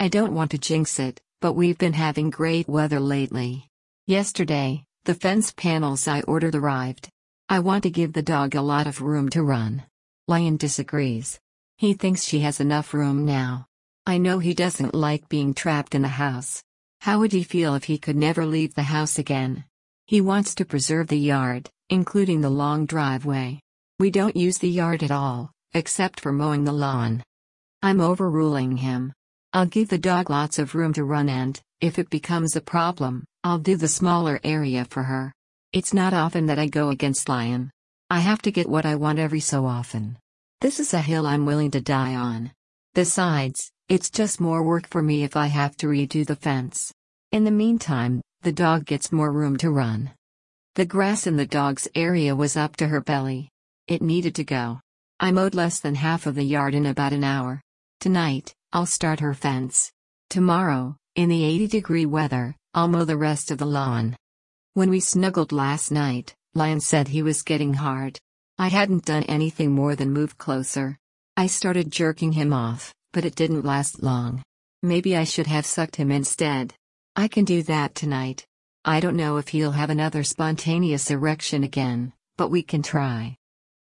I don't want to jinx it, but we've been having great weather lately. Yesterday, the fence panels I ordered arrived. I want to give the dog a lot of room to run. Lion disagrees. He thinks she has enough room now. I know he doesn't like being trapped in the house. How would he feel if he could never leave the house again? He wants to preserve the yard, including the long driveway. We don't use the yard at all, except for mowing the lawn. I'm overruling him. I'll give the dog lots of room to run and, if it becomes a problem, I'll do the smaller area for her. It's not often that I go against Lion. I have to get what I want every so often. This is a hill I'm willing to die on. Besides, it's just more work for me if I have to redo the fence. In the meantime, the dog gets more room to run. The grass in the dog's area was up to her belly. It needed to go. I mowed less than half of the yard in about an hour. Tonight, I'll start her fence. Tomorrow, in the 80 degree weather, I'll mow the rest of the lawn. When we snuggled last night, Lion said he was getting hard. I hadn't done anything more than move closer. I started jerking him off but it didn't last long. Maybe I should have sucked him instead. I can do that tonight. I don't know if he'll have another spontaneous erection again, but we can try.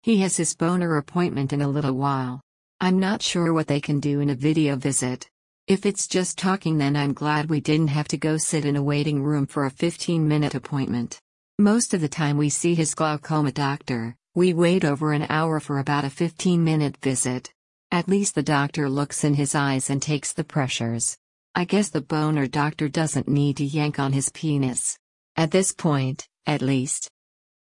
He has his boner appointment in a little while. I'm not sure what they can do in a video visit. If it's just talking, then I'm glad we didn't have to go sit in a waiting room for a 15 minute appointment. Most of the time we see his glaucoma doctor, we wait over an hour for about a 15 minute visit. At least the doctor looks in his eyes and takes the pressures. I guess the boner doctor doesn't need to yank on his penis. At this point, at least.